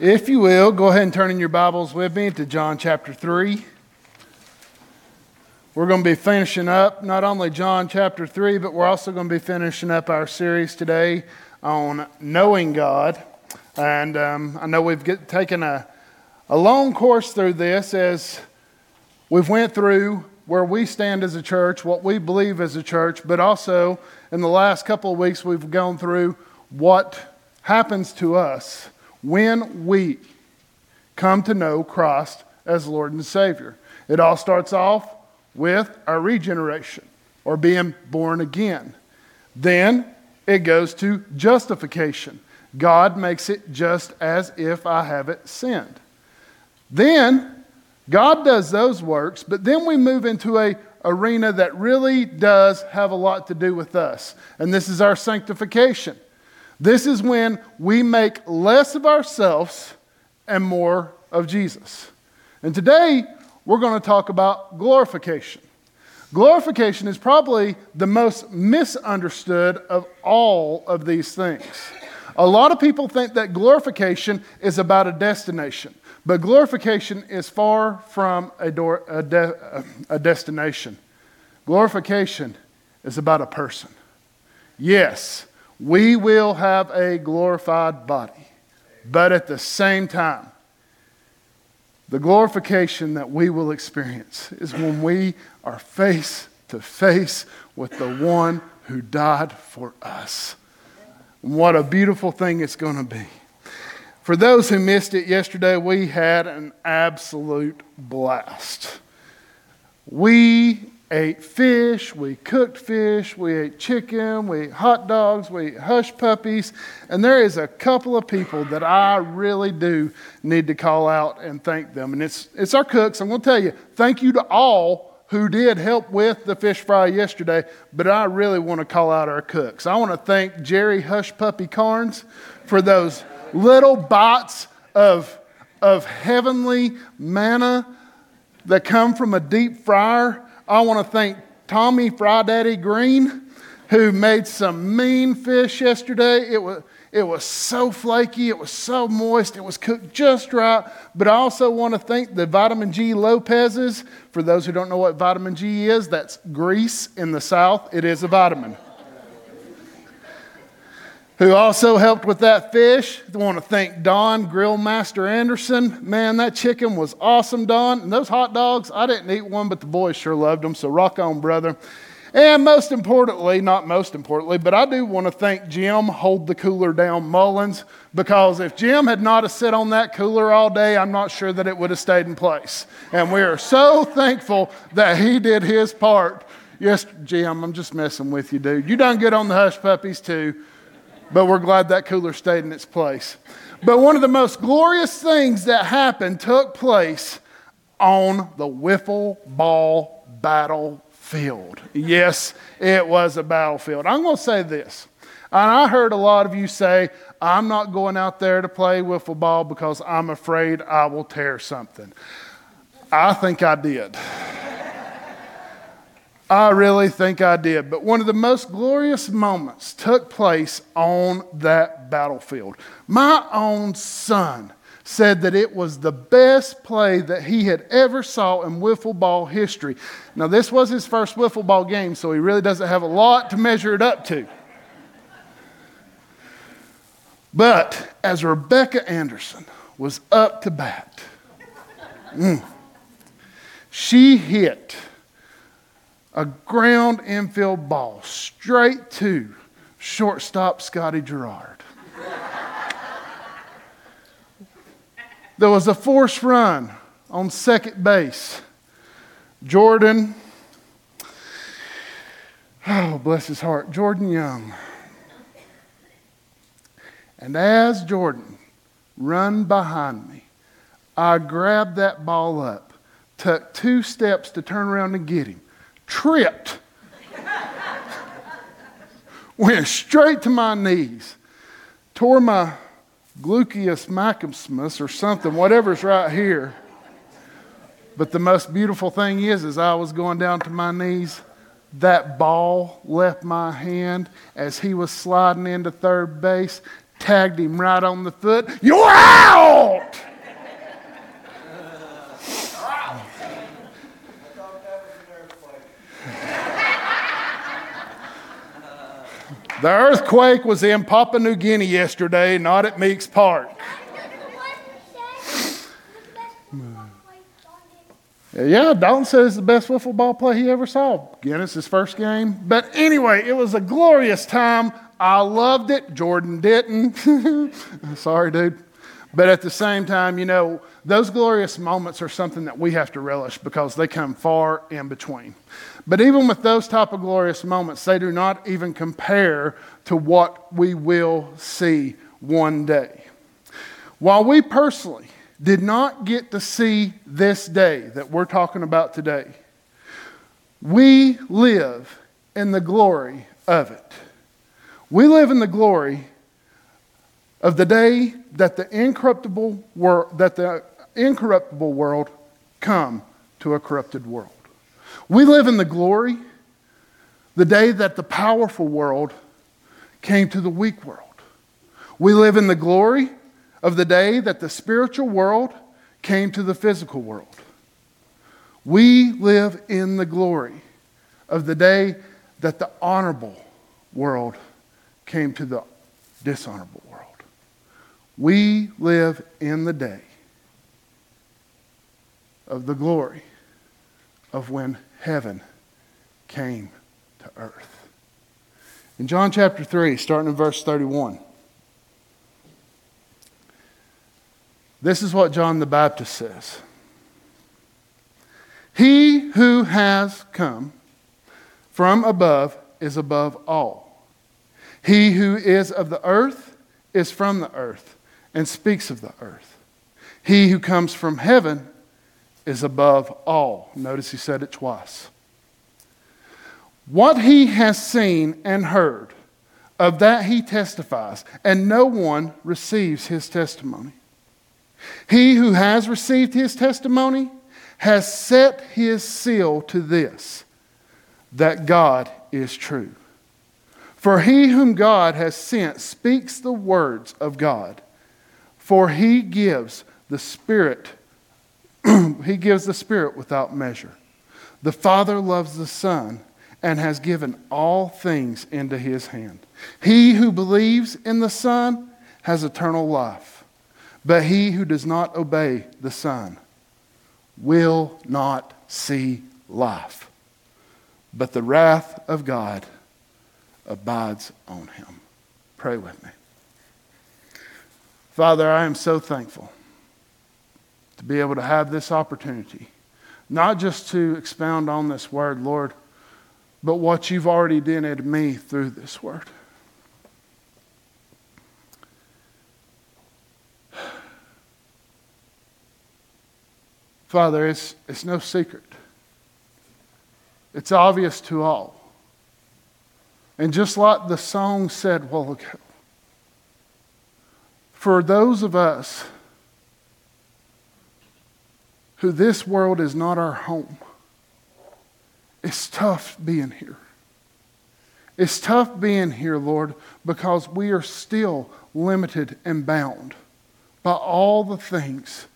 If you will, go ahead and turn in your Bibles with me to John chapter 3. We're going to be finishing up not only John chapter 3, but we're also going to be finishing up our series today on knowing God. And um, I know we've get, taken a, a long course through this as we've went through where we stand as a church, what we believe as a church, but also in the last couple of weeks we've gone through what happens to us when we come to know Christ as Lord and Savior. It all starts off with our regeneration or being born again. Then it goes to justification. God makes it just as if I haven't sinned. Then God does those works, but then we move into a arena that really does have a lot to do with us. And this is our sanctification. This is when we make less of ourselves and more of Jesus. And today, we're going to talk about glorification. Glorification is probably the most misunderstood of all of these things. A lot of people think that glorification is about a destination, but glorification is far from a, door, a, de, a destination. Glorification is about a person. Yes, we will have a glorified body. But at the same time, the glorification that we will experience is when we are face to face with the one who died for us. What a beautiful thing it's going to be. For those who missed it yesterday, we had an absolute blast. We ate fish, we cooked fish, we ate chicken, we ate hot dogs, we ate hush puppies. And there is a couple of people that I really do need to call out and thank them. And it's, it's our cooks. I'm going to tell you, thank you to all who did help with the fish fry yesterday, but I really want to call out our cooks. I want to thank Jerry Hush Puppy Carnes for those little bites of, of heavenly manna that come from a deep fryer I want to thank Tommy Fry Daddy Green, who made some mean fish yesterday. It was, it was so flaky, it was so moist, it was cooked just right. But I also want to thank the Vitamin G Lopez's. For those who don't know what vitamin G is, that's grease in the South. It is a vitamin who also helped with that fish. I want to thank Don, Grill Master Anderson. Man, that chicken was awesome, Don. And those hot dogs, I didn't eat one, but the boys sure loved them. So rock on, brother. And most importantly, not most importantly, but I do want to thank Jim, Hold the Cooler Down Mullins, because if Jim had not have sit on that cooler all day, I'm not sure that it would have stayed in place. And we are so thankful that he did his part. Yes, Jim, I'm just messing with you, dude. You done good on the hush puppies too but we're glad that cooler stayed in its place. But one of the most glorious things that happened took place on the wiffle ball battlefield. Yes, it was a battlefield. I'm going to say this. And I heard a lot of you say, I'm not going out there to play wiffle ball because I'm afraid I will tear something. I think I did. I really think I did. But one of the most glorious moments took place on that battlefield. My own son said that it was the best play that he had ever saw in wiffle ball history. Now, this was his first wiffle ball game, so he really doesn't have a lot to measure it up to. But as Rebecca Anderson was up to bat, mm, she hit a ground infield ball straight to shortstop Scotty Gerard. there was a forced run on second base. Jordan, oh, bless his heart, Jordan Young. And as Jordan run behind me, I grabbed that ball up, took two steps to turn around and get him tripped, went straight to my knees, tore my gluteus maximus or something, whatever's right here. But the most beautiful thing is, as I was going down to my knees, that ball left my hand as he was sliding into third base, tagged him right on the foot. You're out! The earthquake was in Papua New Guinea yesterday, not at Meeks Park. Yeah, Dalton says the best wiffle ball play he ever saw. Guinness, his first game. But anyway, it was a glorious time. I loved it. Jordan didn't. Sorry, dude. But at the same time, you know, those glorious moments are something that we have to relish because they come far in between. But even with those type of glorious moments, they do not even compare to what we will see one day. While we personally did not get to see this day that we're talking about today, we live in the glory of it. We live in the glory of the day that the incorruptible world, that the incorruptible world come to a corrupted world. We live in the glory the day that the powerful world came to the weak world. We live in the glory of the day that the spiritual world came to the physical world. We live in the glory of the day that the honorable world came to the dishonorable. We live in the day of the glory of when heaven came to earth. In John chapter 3, starting in verse 31. This is what John the Baptist says He who has come from above is above all. He who is of the earth is from the earth and speaks of the earth. He who comes from heaven is above all. Notice he said it twice. What he has seen and heard, of that he testifies, and no one receives his testimony. He who has received his testimony has set his seal to this that God is true. For he whom God has sent speaks the words of God, for he gives the Spirit. he gives the Spirit without measure. The Father loves the Son and has given all things into his hand. He who believes in the Son has eternal life but he who does not obey the Son will not see life, but the wrath of God abides on him. Pray with me. Father, I am so thankful to be able to have this opportunity, not just to expound on this word, Lord, but what you've already done in me through this word. Father, it's, it's no secret. It's obvious to all. And just like the song said a while ago, for those of us who this world is not our home, it's tough being here. It's tough being here, Lord, because we are still limited and bound by all the things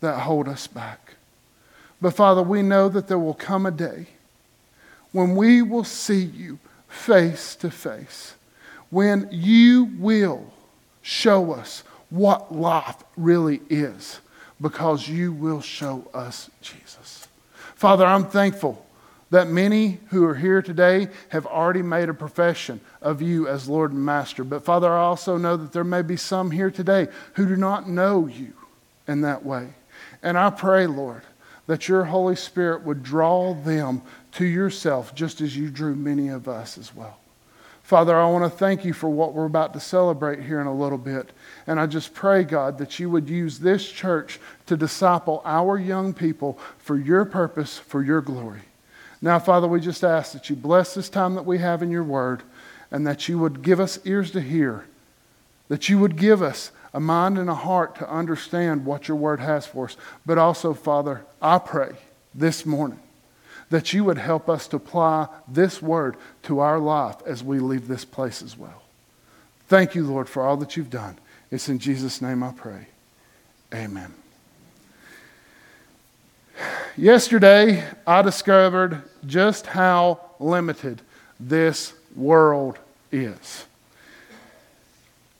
that hold us back. But Father, we know that there will come a day when we will see you face to face, when you will show us what life really is, because you will show us Jesus. Father, I'm thankful that many who are here today have already made a profession of you as Lord and Master. But Father, I also know that there may be some here today who do not know you in that way. And I pray, Lord, that your Holy Spirit would draw them to yourself just as you drew many of us as well. Father, I want to thank you for what we're about to celebrate here in a little bit. And I just pray, God, that you would use this church to disciple our young people for your purpose, for your glory. Now, Father, we just ask that you bless this time that we have in your word and that you would give us ears to hear, that you would give us a mind and a heart to understand what your word has for us. But also, Father, I pray this morning that you would help us to apply this word to our life as we leave this place as well. Thank you, Lord, for all that you've done. It's in Jesus' name I pray. Amen. Yesterday, I discovered just how limited this world is.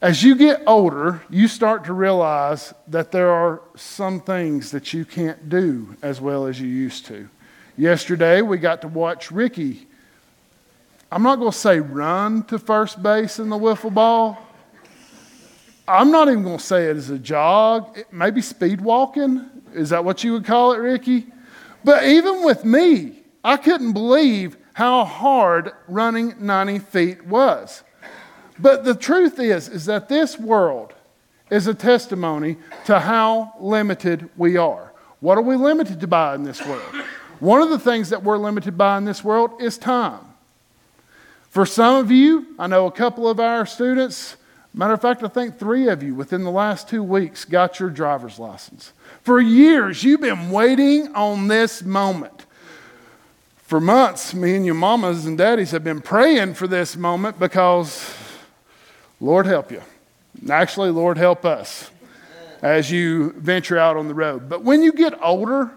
As you get older, you start to realize that there are some things that you can't do as well as you used to. Yesterday, we got to watch Ricky. I'm not going to say run to first base in the wiffle ball. I'm not even going to say it as a jog, maybe speed walking. Is that what you would call it, Ricky? But even with me, I couldn't believe how hard running 90 feet was. But the truth is, is that this world is a testimony to how limited we are. What are we limited to by in this world? One of the things that we're limited by in this world is time. For some of you, I know a couple of our students, matter of fact, I think three of you within the last two weeks got your driver's license. For years, you've been waiting on this moment. For months, me and your mamas and daddies have been praying for this moment because, Lord help you. Actually, Lord help us as you venture out on the road. But when you get older,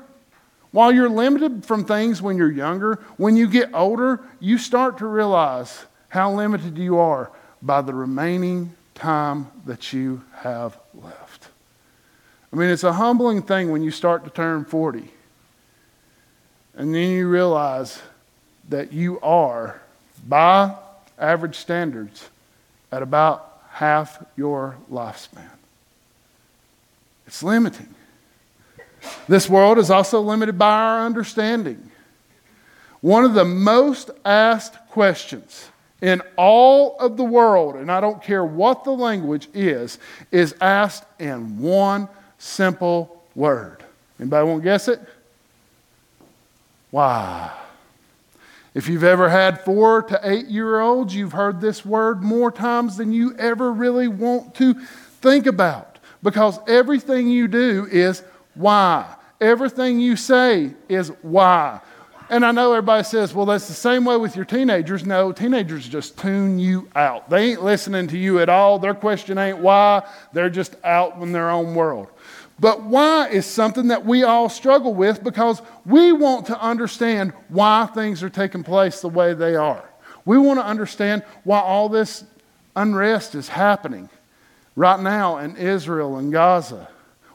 while you're limited from things when you're younger, when you get older, you start to realize how limited you are by the remaining time that you have left. I mean, it's a humbling thing when you start to turn 40. And then you realize that you are, by average standards, at about half your lifespan. It's limiting. This world is also limited by our understanding. One of the most asked questions in all of the world, and I don't care what the language is, is asked in one simple word. Anybody want to guess it? Why? If you've ever had four to eight year olds, you've heard this word more times than you ever really want to think about because everything you do is why. Everything you say is why. And I know everybody says, well, that's the same way with your teenagers. No, teenagers just tune you out. They ain't listening to you at all. Their question ain't why, they're just out in their own world. But why is something that we all struggle with because we want to understand why things are taking place the way they are. We want to understand why all this unrest is happening right now in Israel and Gaza.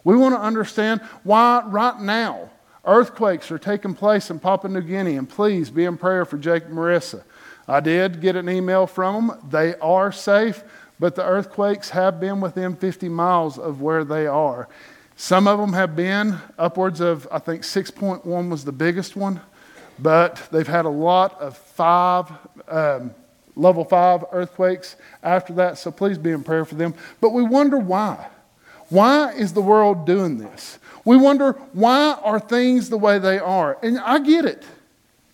We want to understand why right now earthquakes are taking place in Papua New Guinea. And please be in prayer for Jake and Marissa. I did get an email from them. They are safe, but the earthquakes have been within 50 miles of where they are. Some of them have been upwards of, I think 6.1 was the biggest one, but they've had a lot of five, um, level five earthquakes after that, so please be in prayer for them. But we wonder why. Why is the world doing this? We wonder why are things the way they are? And I get it.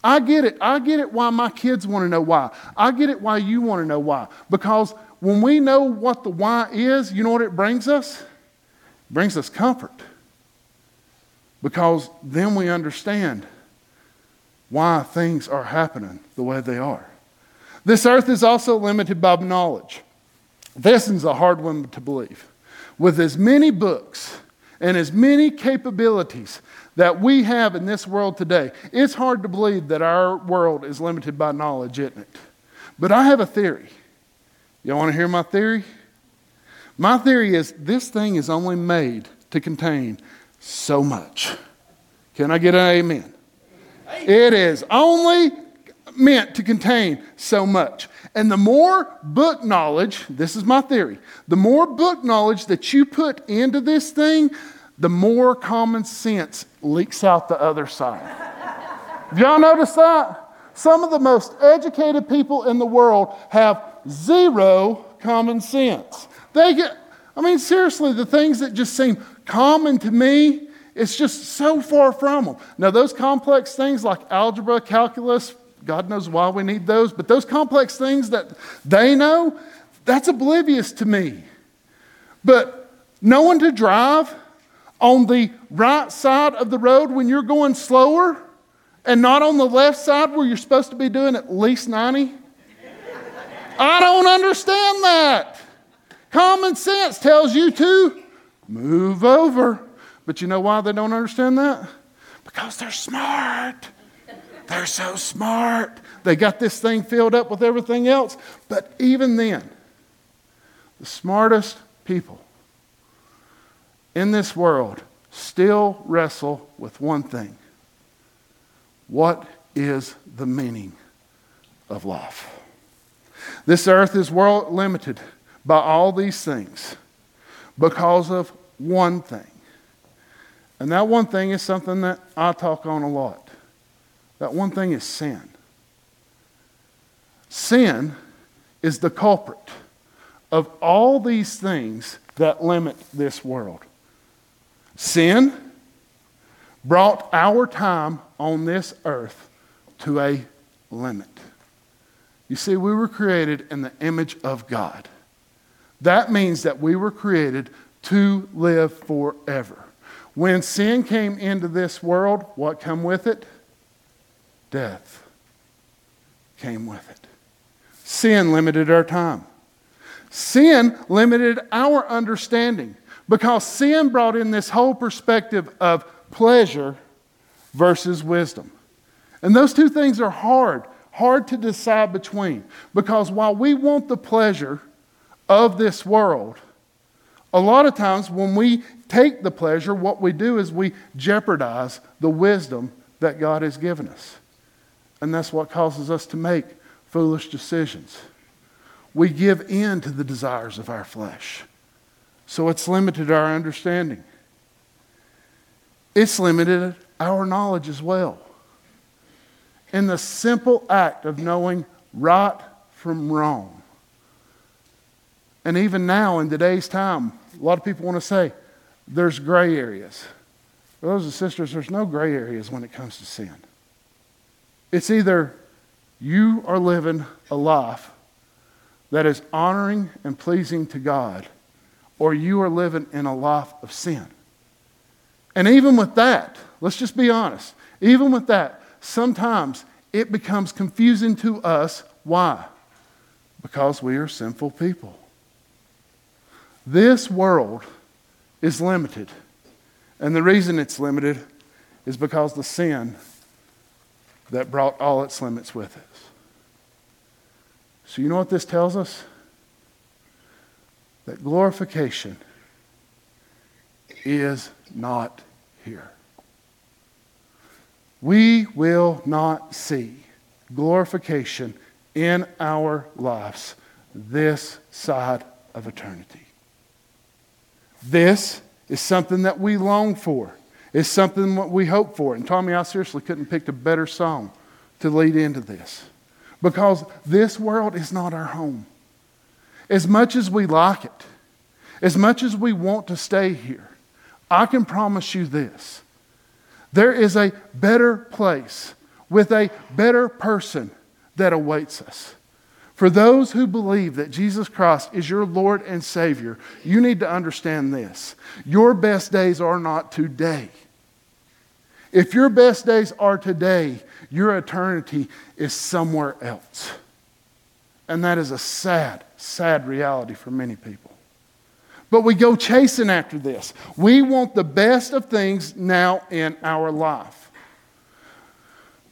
I get it. I get it why my kids want to know why. I get it why you want to know why. Because when we know what the why is, you know what it brings us? brings us comfort because then we understand why things are happening the way they are. This earth is also limited by knowledge. This is a hard one to believe. With as many books and as many capabilities that we have in this world today, it's hard to believe that our world is limited by knowledge, isn't it? But I have a theory. Y'all want to hear my theory? My theory is this thing is only made to contain so much. Can I get an amen? It is only meant to contain so much. And the more book knowledge, this is my theory, the more book knowledge that you put into this thing, the more common sense leaks out the other side. Have y'all noticed that? Some of the most educated people in the world have zero common sense. They get, I mean, seriously, the things that just seem common to me, it's just so far from them. Now, those complex things like algebra, calculus, God knows why we need those, but those complex things that they know, that's oblivious to me. But knowing to drive on the right side of the road when you're going slower and not on the left side where you're supposed to be doing at least 90, I don't understand that. Common sense tells you to move over. But you know why they don't understand that? Because they're smart. They're so smart. They got this thing filled up with everything else. But even then, the smartest people in this world still wrestle with one thing what is the meaning of life? This earth is world limited by all these things because of one thing. And that one thing is something that I talk on a lot. That one thing is sin. Sin is the culprit of all these things that limit this world. Sin brought our time on this earth to a limit. You see, we were created in the image of God. That means that we were created to live forever. When sin came into this world, what came with it? Death came with it. Sin limited our time. Sin limited our understanding because sin brought in this whole perspective of pleasure versus wisdom. And those two things are hard, hard to decide between because while we want the pleasure of this world, a lot of times when we take the pleasure, what we do is we jeopardize the wisdom that God has given us. And that's what causes us to make foolish decisions. We give in to the desires of our flesh. So it's limited our understanding. It's limited our knowledge as well. In the simple act of knowing right from wrong. And even now, in today's time, a lot of people want to say there's gray areas. Brothers and sisters, there's no gray areas when it comes to sin. It's either you are living a life that is honoring and pleasing to God, or you are living in a life of sin. And even with that, let's just be honest, even with that, sometimes it becomes confusing to us. Why? Because we are sinful people. This world is limited. And the reason it's limited is because the sin that brought all its limits with it. So, you know what this tells us? That glorification is not here. We will not see glorification in our lives this side of eternity. This is something that we long for. It's something that we hope for. And Tommy, I seriously couldn't pick a better song to lead into this. Because this world is not our home. As much as we like it, as much as we want to stay here, I can promise you this there is a better place with a better person that awaits us. For those who believe that Jesus Christ is your Lord and Savior, you need to understand this. Your best days are not today. If your best days are today, your eternity is somewhere else. And that is a sad, sad reality for many people. But we go chasing after this. We want the best of things now in our life.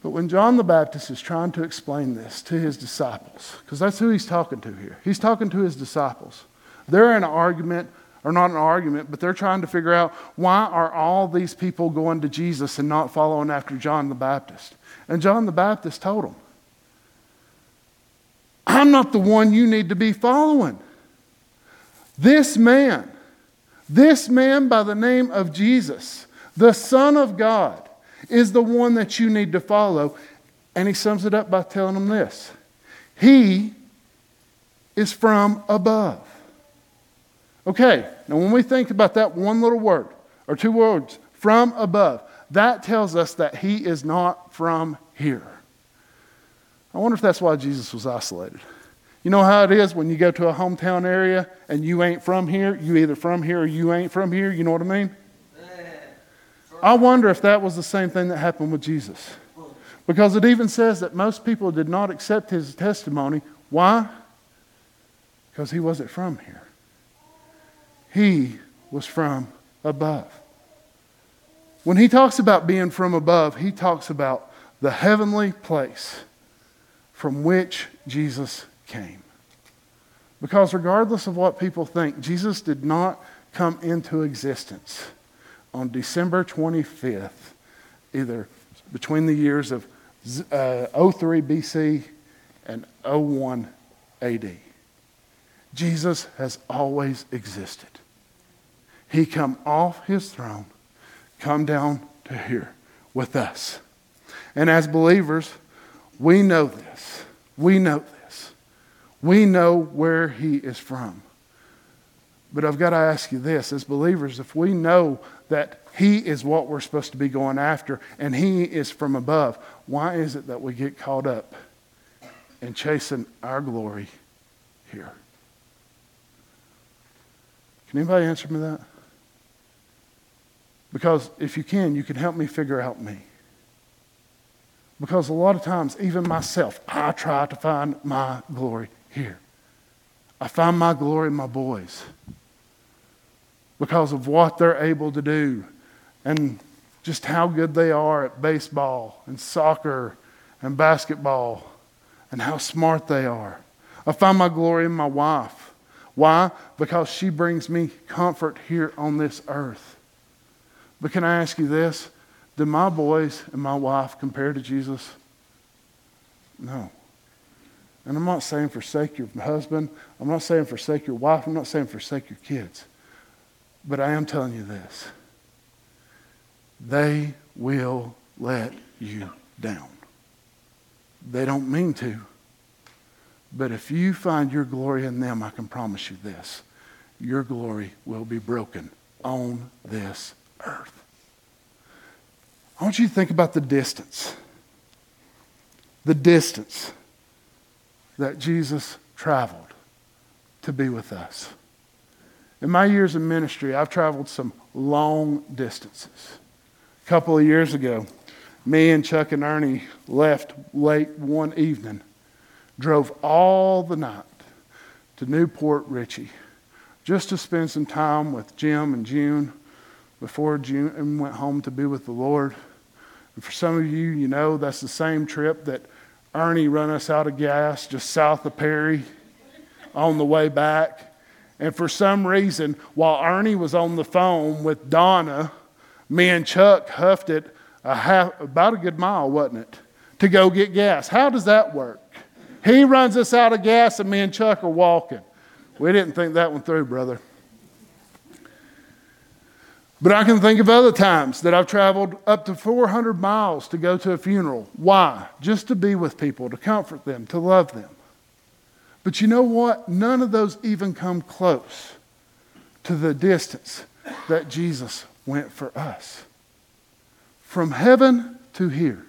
But when John the Baptist is trying to explain this to his disciples, because that's who he's talking to here, he's talking to his disciples. They're in an argument, or not an argument, but they're trying to figure out why are all these people going to Jesus and not following after John the Baptist? And John the Baptist told them, I'm not the one you need to be following. This man, this man by the name of Jesus, the Son of God, is the one that you need to follow. And he sums it up by telling them this He is from above. Okay, now when we think about that one little word, or two words, from above, that tells us that he is not from here. I wonder if that's why Jesus was isolated. You know how it is when you go to a hometown area and you ain't from here? You either from here or you ain't from here. You know what I mean? I wonder if that was the same thing that happened with Jesus. Because it even says that most people did not accept his testimony. Why? Because he wasn't from here. he was from above. When he talks about being from above, he talks about the heavenly place from which Jesus came. Because regardless of what people think, Jesus did not come into existence on December 25th, either between the years of uh, 03 BC and 01 AD. Jesus has always existed. He come off his throne, come down to here with us. And as believers, we know this. We know this. We know where he is from. But I've got to ask you this as believers, if we know that he is what we're supposed to be going after and he is from above, why is it that we get caught up in chasing our glory here? Can anybody answer me that? Because if you can, you can help me figure out me. Because a lot of times, even myself, I try to find my glory here. I find my glory in my boys because of what they're able to do and just how good they are at baseball and soccer and basketball and how smart they are. I find my glory in my wife. Why? Because she brings me comfort here on this earth. But can I ask you this? Do my boys and my wife compare to Jesus? No. And I'm not saying forsake your husband. I'm not saying forsake your wife. I'm not saying forsake your kids. But I am telling you this they will let you down. They don't mean to. But if you find your glory in them, I can promise you this your glory will be broken on this earth. I want you to think about the distance. The distance that Jesus traveled to be with us. In my years of ministry, I've traveled some long distances. A couple of years ago, me and Chuck and Ernie left late one evening, drove all the night to New Port Richey just to spend some time with Jim and June before June went home to be with the Lord. And for some of you, you know that's the same trip that Ernie run us out of gas just south of Perry on the way back. And for some reason, while Ernie was on the phone with Donna, me and Chuck huffed it a half, about a good mile, wasn't it, to go get gas. How does that work? He runs us out of gas, and me and Chuck are walking. We didn't think that one through, brother. But I can think of other times that I've traveled up to 400 miles to go to a funeral. Why? Just to be with people, to comfort them, to love them. But you know what? None of those even come close to the distance that Jesus went for us. From heaven to here.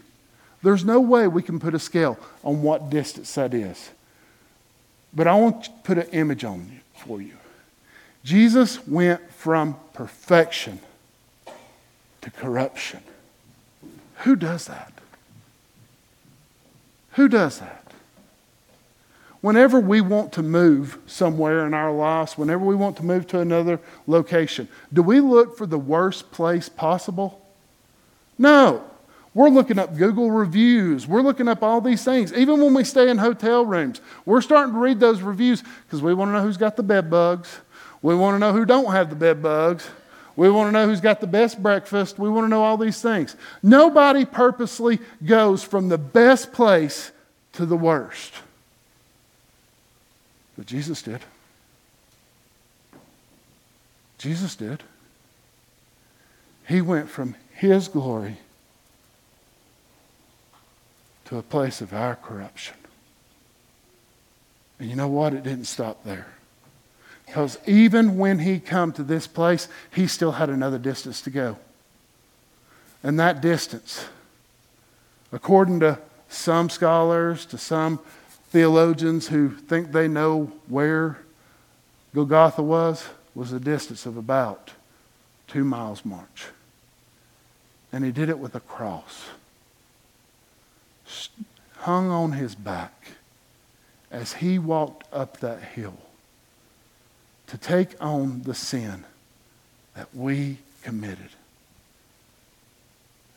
There's no way we can put a scale on what distance that is. But I want to put an image on you for you. Jesus went from perfection to corruption. Who does that? Who does that? Whenever we want to move somewhere in our lives, whenever we want to move to another location, do we look for the worst place possible? No. We're looking up Google reviews. We're looking up all these things. Even when we stay in hotel rooms, we're starting to read those reviews because we want to know who's got the bed bugs. We want to know who don't have the bed bugs. We want to know who's got the best breakfast. We want to know all these things. Nobody purposely goes from the best place to the worst. But Jesus did. Jesus did. He went from his glory to a place of our corruption. And you know what? It didn't stop there. Because even when he come to this place, he still had another distance to go. And that distance, according to some scholars, to some theologians who think they know where Golgotha was, was a distance of about two miles march. And he did it with a cross hung on his back as he walked up that hill to take on the sin that we committed.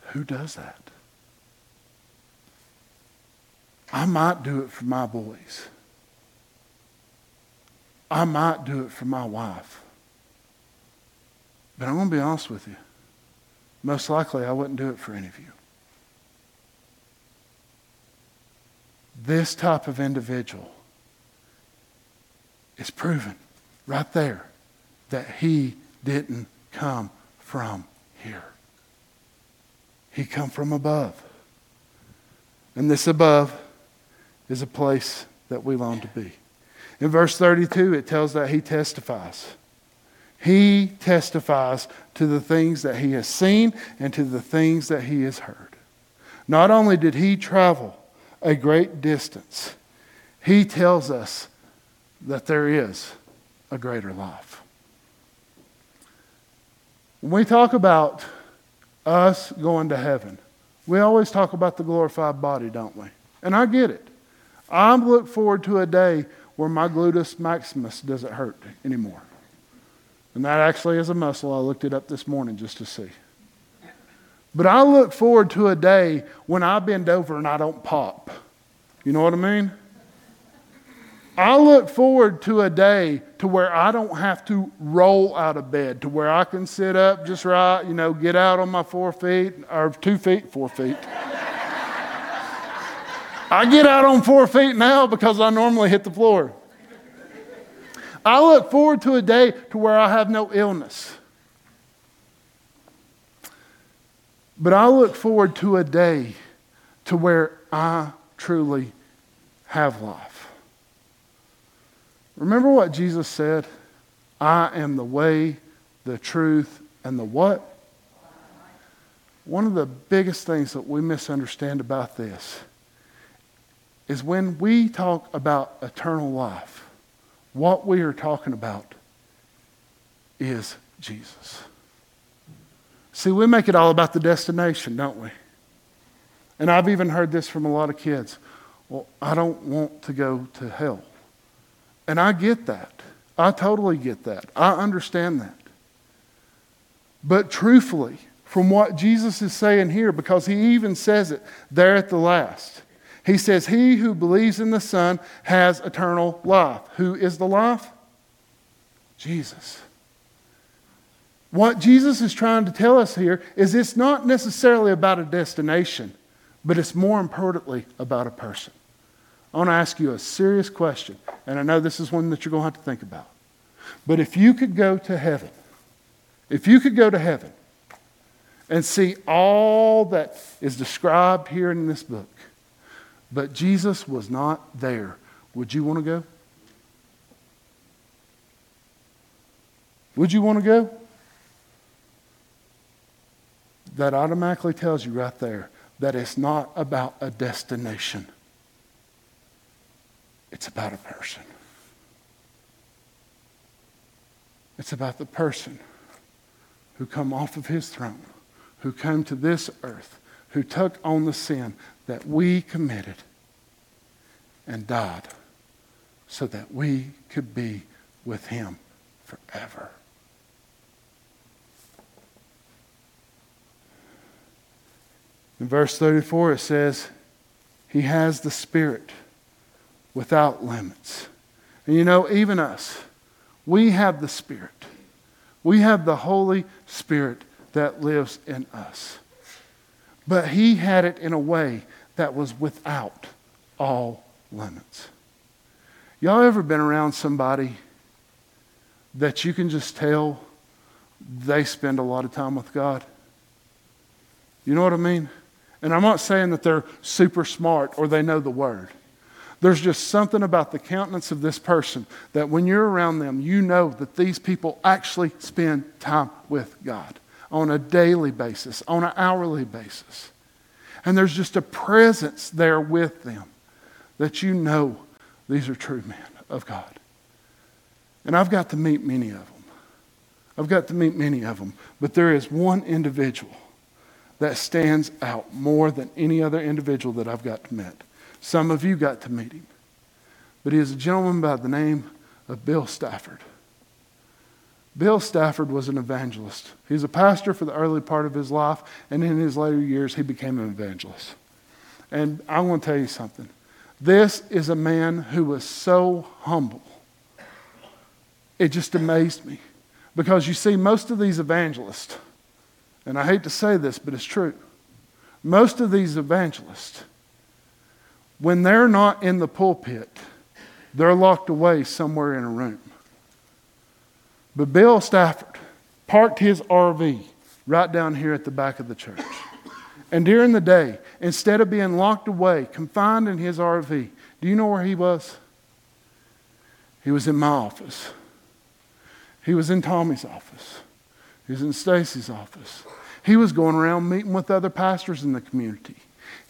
Who does that? I might do it for my boys. I might do it for my wife. But I'm going to be honest with you. Most likely, I wouldn't do it for any of you. This type of individual is proven right there that he didn't come from here. He come from above. And this above is a place that we long to be. In verse 32, it tells that he testifies. He testifies to the things that he has seen and to the things that he has heard. Not only did he travel a great distance, he tells us that there is a greater life. When we talk about us going to heaven, we always talk about the glorified body, don't we? And I get it. I look forward to a day where my gluteus maximus doesn't hurt anymore. And that actually is a muscle. I looked it up this morning just to see. But I look forward to a day when I bend over and I don't pop. You know what I mean? I look forward to a day to where I don't have to roll out of bed, to where I can sit up just right, you know, get out on my four feet, or two feet, four feet. I get out on four feet now because I normally hit the floor. I look forward to a day to where I have no illness. But I look forward to a day to where I truly have life. Remember what Jesus said? I am the way, the truth, and the what? One of the biggest things that we misunderstand about this is when we talk about eternal life, what we are talking about is Jesus. See, we make it all about the destination, don't we? And I've even heard this from a lot of kids. Well, I don't want to go to hell. And I get that. I totally get that. I understand that. But truthfully, from what Jesus is saying here, because he even says it there at the last, he says, He who believes in the Son has eternal life. Who is the life? Jesus. What Jesus is trying to tell us here is it's not necessarily about a destination, but it's more importantly about a person. I want to ask you a serious question, and I know this is one that you're going to have to think about. But if you could go to heaven, if you could go to heaven and see all that is described here in this book, but Jesus was not there. Would you want to go? Would you want to go? That automatically tells you right there that it's not about a destination, it's about a person. It's about the person who come off of his throne, who came to this earth, who took on the sin that we committed and died so that we could be with him forever. In verse 34, it says, He has the Spirit without limits. And you know, even us, we have the Spirit. We have the Holy Spirit that lives in us. But He had it in a way that was without all limits. Y'all ever been around somebody that you can just tell they spend a lot of time with God? You know what I mean? And I'm not saying that they're super smart or they know the word. There's just something about the countenance of this person that when you're around them, you know that these people actually spend time with God on a daily basis, on an hourly basis. And there's just a presence there with them that you know these are true men of God. And I've got to meet many of them. I've got to meet many of them. But there is one individual that stands out more than any other individual that I've got to meet. Some of you got to meet him. But he is a gentleman by the name of Bill Stafford. Bill Stafford was an evangelist. He was a pastor for the early part of his life, and in his later years, he became an evangelist. And I want to tell you something. This is a man who was so humble. It just amazed me. Because you see, most of these evangelists, and I hate to say this, but it's true. Most of these evangelists, when they're not in the pulpit, they're locked away somewhere in a room. But Bill Stafford parked his RV right down here at the back of the church. And during the day, instead of being locked away, confined in his RV, do you know where he was? He was in my office. He was in Tommy's office. He was in Stacy's office. He was going around meeting with other pastors in the community.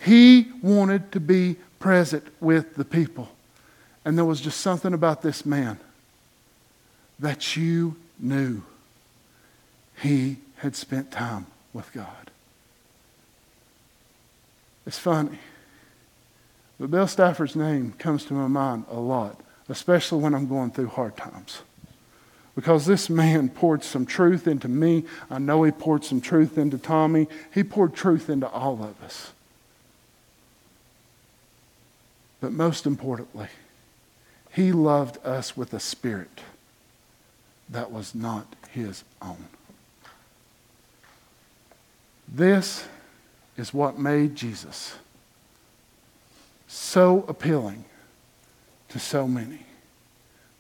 He wanted to be present with the people. And there was just something about this man that you knew he had spent time with God. It's funny. But Bill Stafford's name comes to my mind a lot, especially when I'm going through hard times. Because this man poured some truth into me. I know he poured some truth into Tommy. He poured truth into all of us. But most importantly, he loved us with a spirit that was not his own. This is what made Jesus so appealing to so many,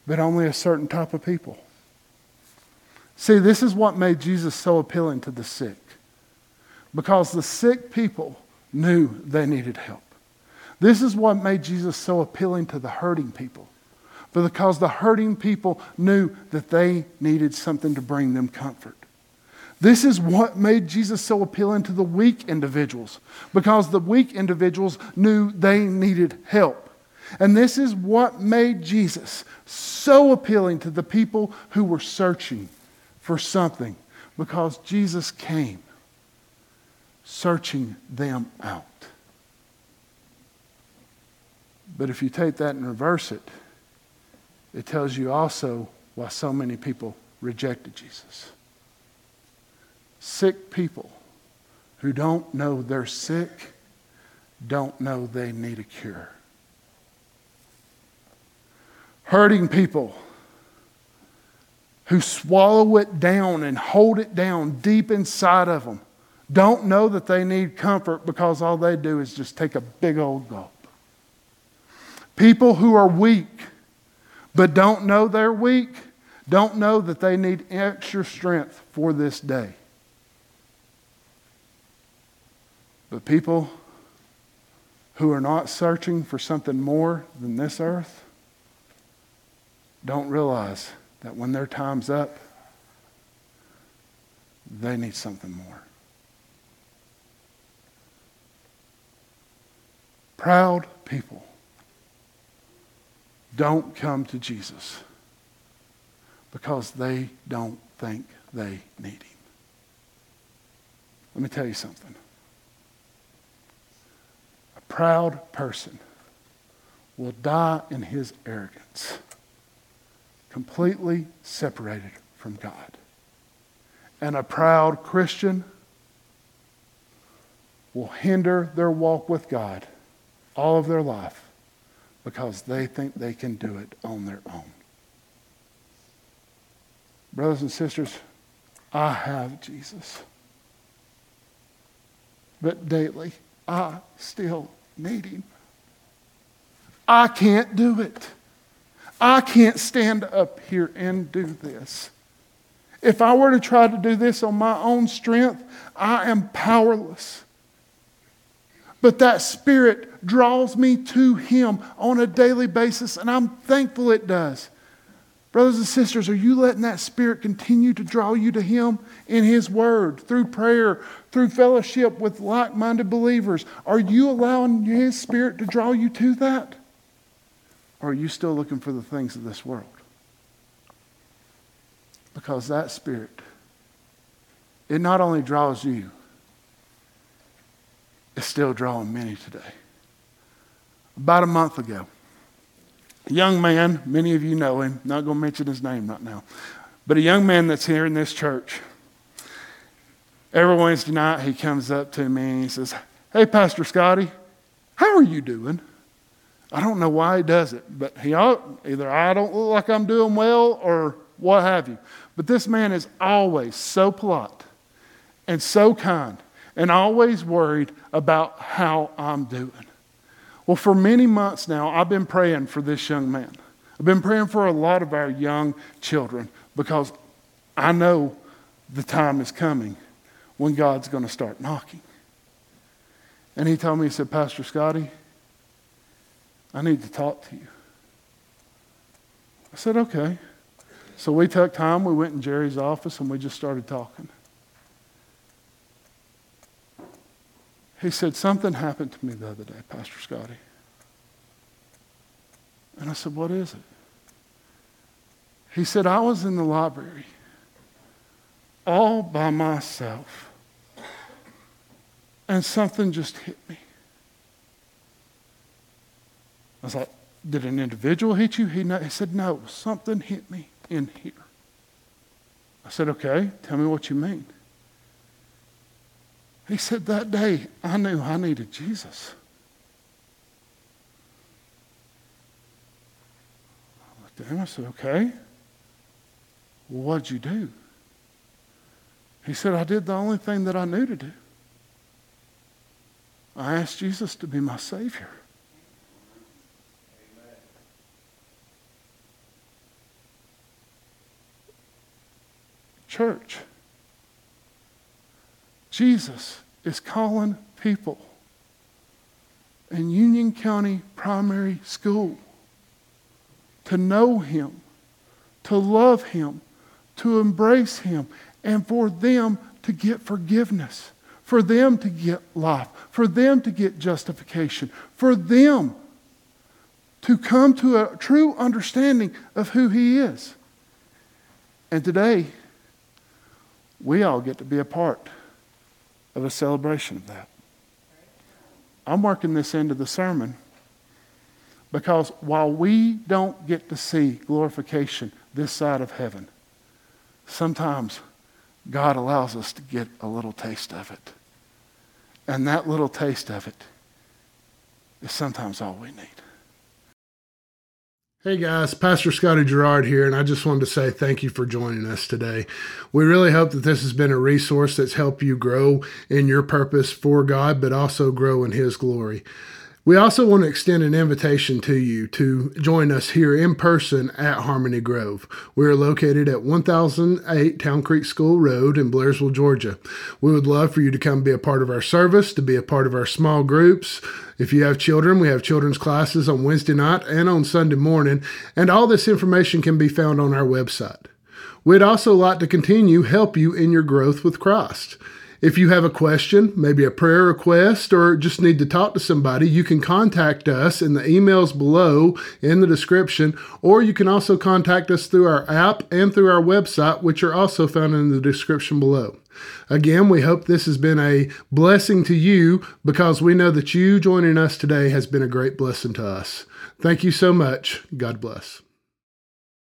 but only a certain type of people. See, this is what made Jesus so appealing to the sick, because the sick people knew they needed help. This is what made Jesus so appealing to the hurting people, because the hurting people knew that they needed something to bring them comfort. This is what made Jesus so appealing to the weak individuals because the weak individuals knew they needed help. And this is what made Jesus so appealing to the people who were searching for something because Jesus came searching them out. But if you take that and reverse it, it tells you also why so many people rejected Jesus sick people who don't know they're sick don't know they need a cure. Hurting people who swallow it down and hold it down deep inside of them don't know that they need comfort because all they do is just take a big old gulp. People who are weak but don't know they're weak don't know that they need extra strength for this day. But people who are not searching for something more than this earth don't realize that when their time's up, they need something more. Proud people don't come to Jesus because they don't think they need him. Let me tell you something A proud person will die in his arrogance, completely separated from God. And a proud Christian will hinder their walk with God all of their life because they think they can do it on their own. Brothers and sisters, I have Jesus. But daily, I still need him. I can't do it. I can't stand up here and do this. If I were to try to do this on my own strength, I am powerless. But that Spirit draws me to Him on a daily basis, and I'm thankful it does. Brothers and sisters, are you letting that Spirit continue to draw you to Him in His Word, through prayer, through fellowship with like minded believers? Are you allowing His Spirit to draw you to that? Or are you still looking for the things of this world? Because that Spirit, it not only draws you, it's still drawing many today. About a month ago, a young man, many of you know him, not going to mention his name right now, But a young man that's here in this church, every Wednesday night he comes up to me and he says, Hey, Pastor Scotty, how are you doing? I don't know why he does it, but he either I don't look like I'm doing well or what have you. But this man is always so polite and so kind and always worried about how I'm doing. Well, for many months now, I've been praying for this young man. I've been praying for a lot of our young children because I know the time is coming when God's going to start knocking. And he told me, he said, Pastor Scotty, I need to talk to you. I said, okay. So we took time, we went in Jerry's office, and we just started talking. He said, Something happened to me the other day, Pastor Scotty. And I said, What is it? He said, I was in the library all by myself, and something just hit me. I was like, Did an individual hit you? He, he said, No, something hit me in here. I said, Okay, tell me what you mean. He said, That day I knew I needed Jesus. I looked at him. I said, Okay. What'd you do? He said, I did the only thing that I knew to do. I asked Jesus to be my Savior. Church. Jesus is calling people in Union County Primary School to know Him, to love Him, to embrace Him, and for them to get forgiveness, for them to get life, for them to get justification, for them to come to a true understanding of who He is. And today, we all get to be a part of a celebration of that. I'm working this into the sermon because while we don't get to see glorification this side of heaven, sometimes God allows us to get a little taste of it. And that little taste of it is sometimes all we need. Hey guys, Pastor Scotty Gerard here, and I just wanted to say thank you for joining us today. We really hope that this has been a resource that's helped you grow in your purpose for God, but also grow in His glory. We also want to extend an invitation to you to join us here in person at Harmony Grove. We are located at 1008 Town Creek School Road in Blairsville, Georgia. We would love for you to come be a part of our service, to be a part of our small groups. If you have children, we have children's classes on Wednesday night and on Sunday morning, and all this information can be found on our website. We'd also like to continue help you in your growth with Christ. If you have a question, maybe a prayer request, or just need to talk to somebody, you can contact us in the emails below in the description, or you can also contact us through our app and through our website, which are also found in the description below. Again, we hope this has been a blessing to you because we know that you joining us today has been a great blessing to us. Thank you so much. God bless.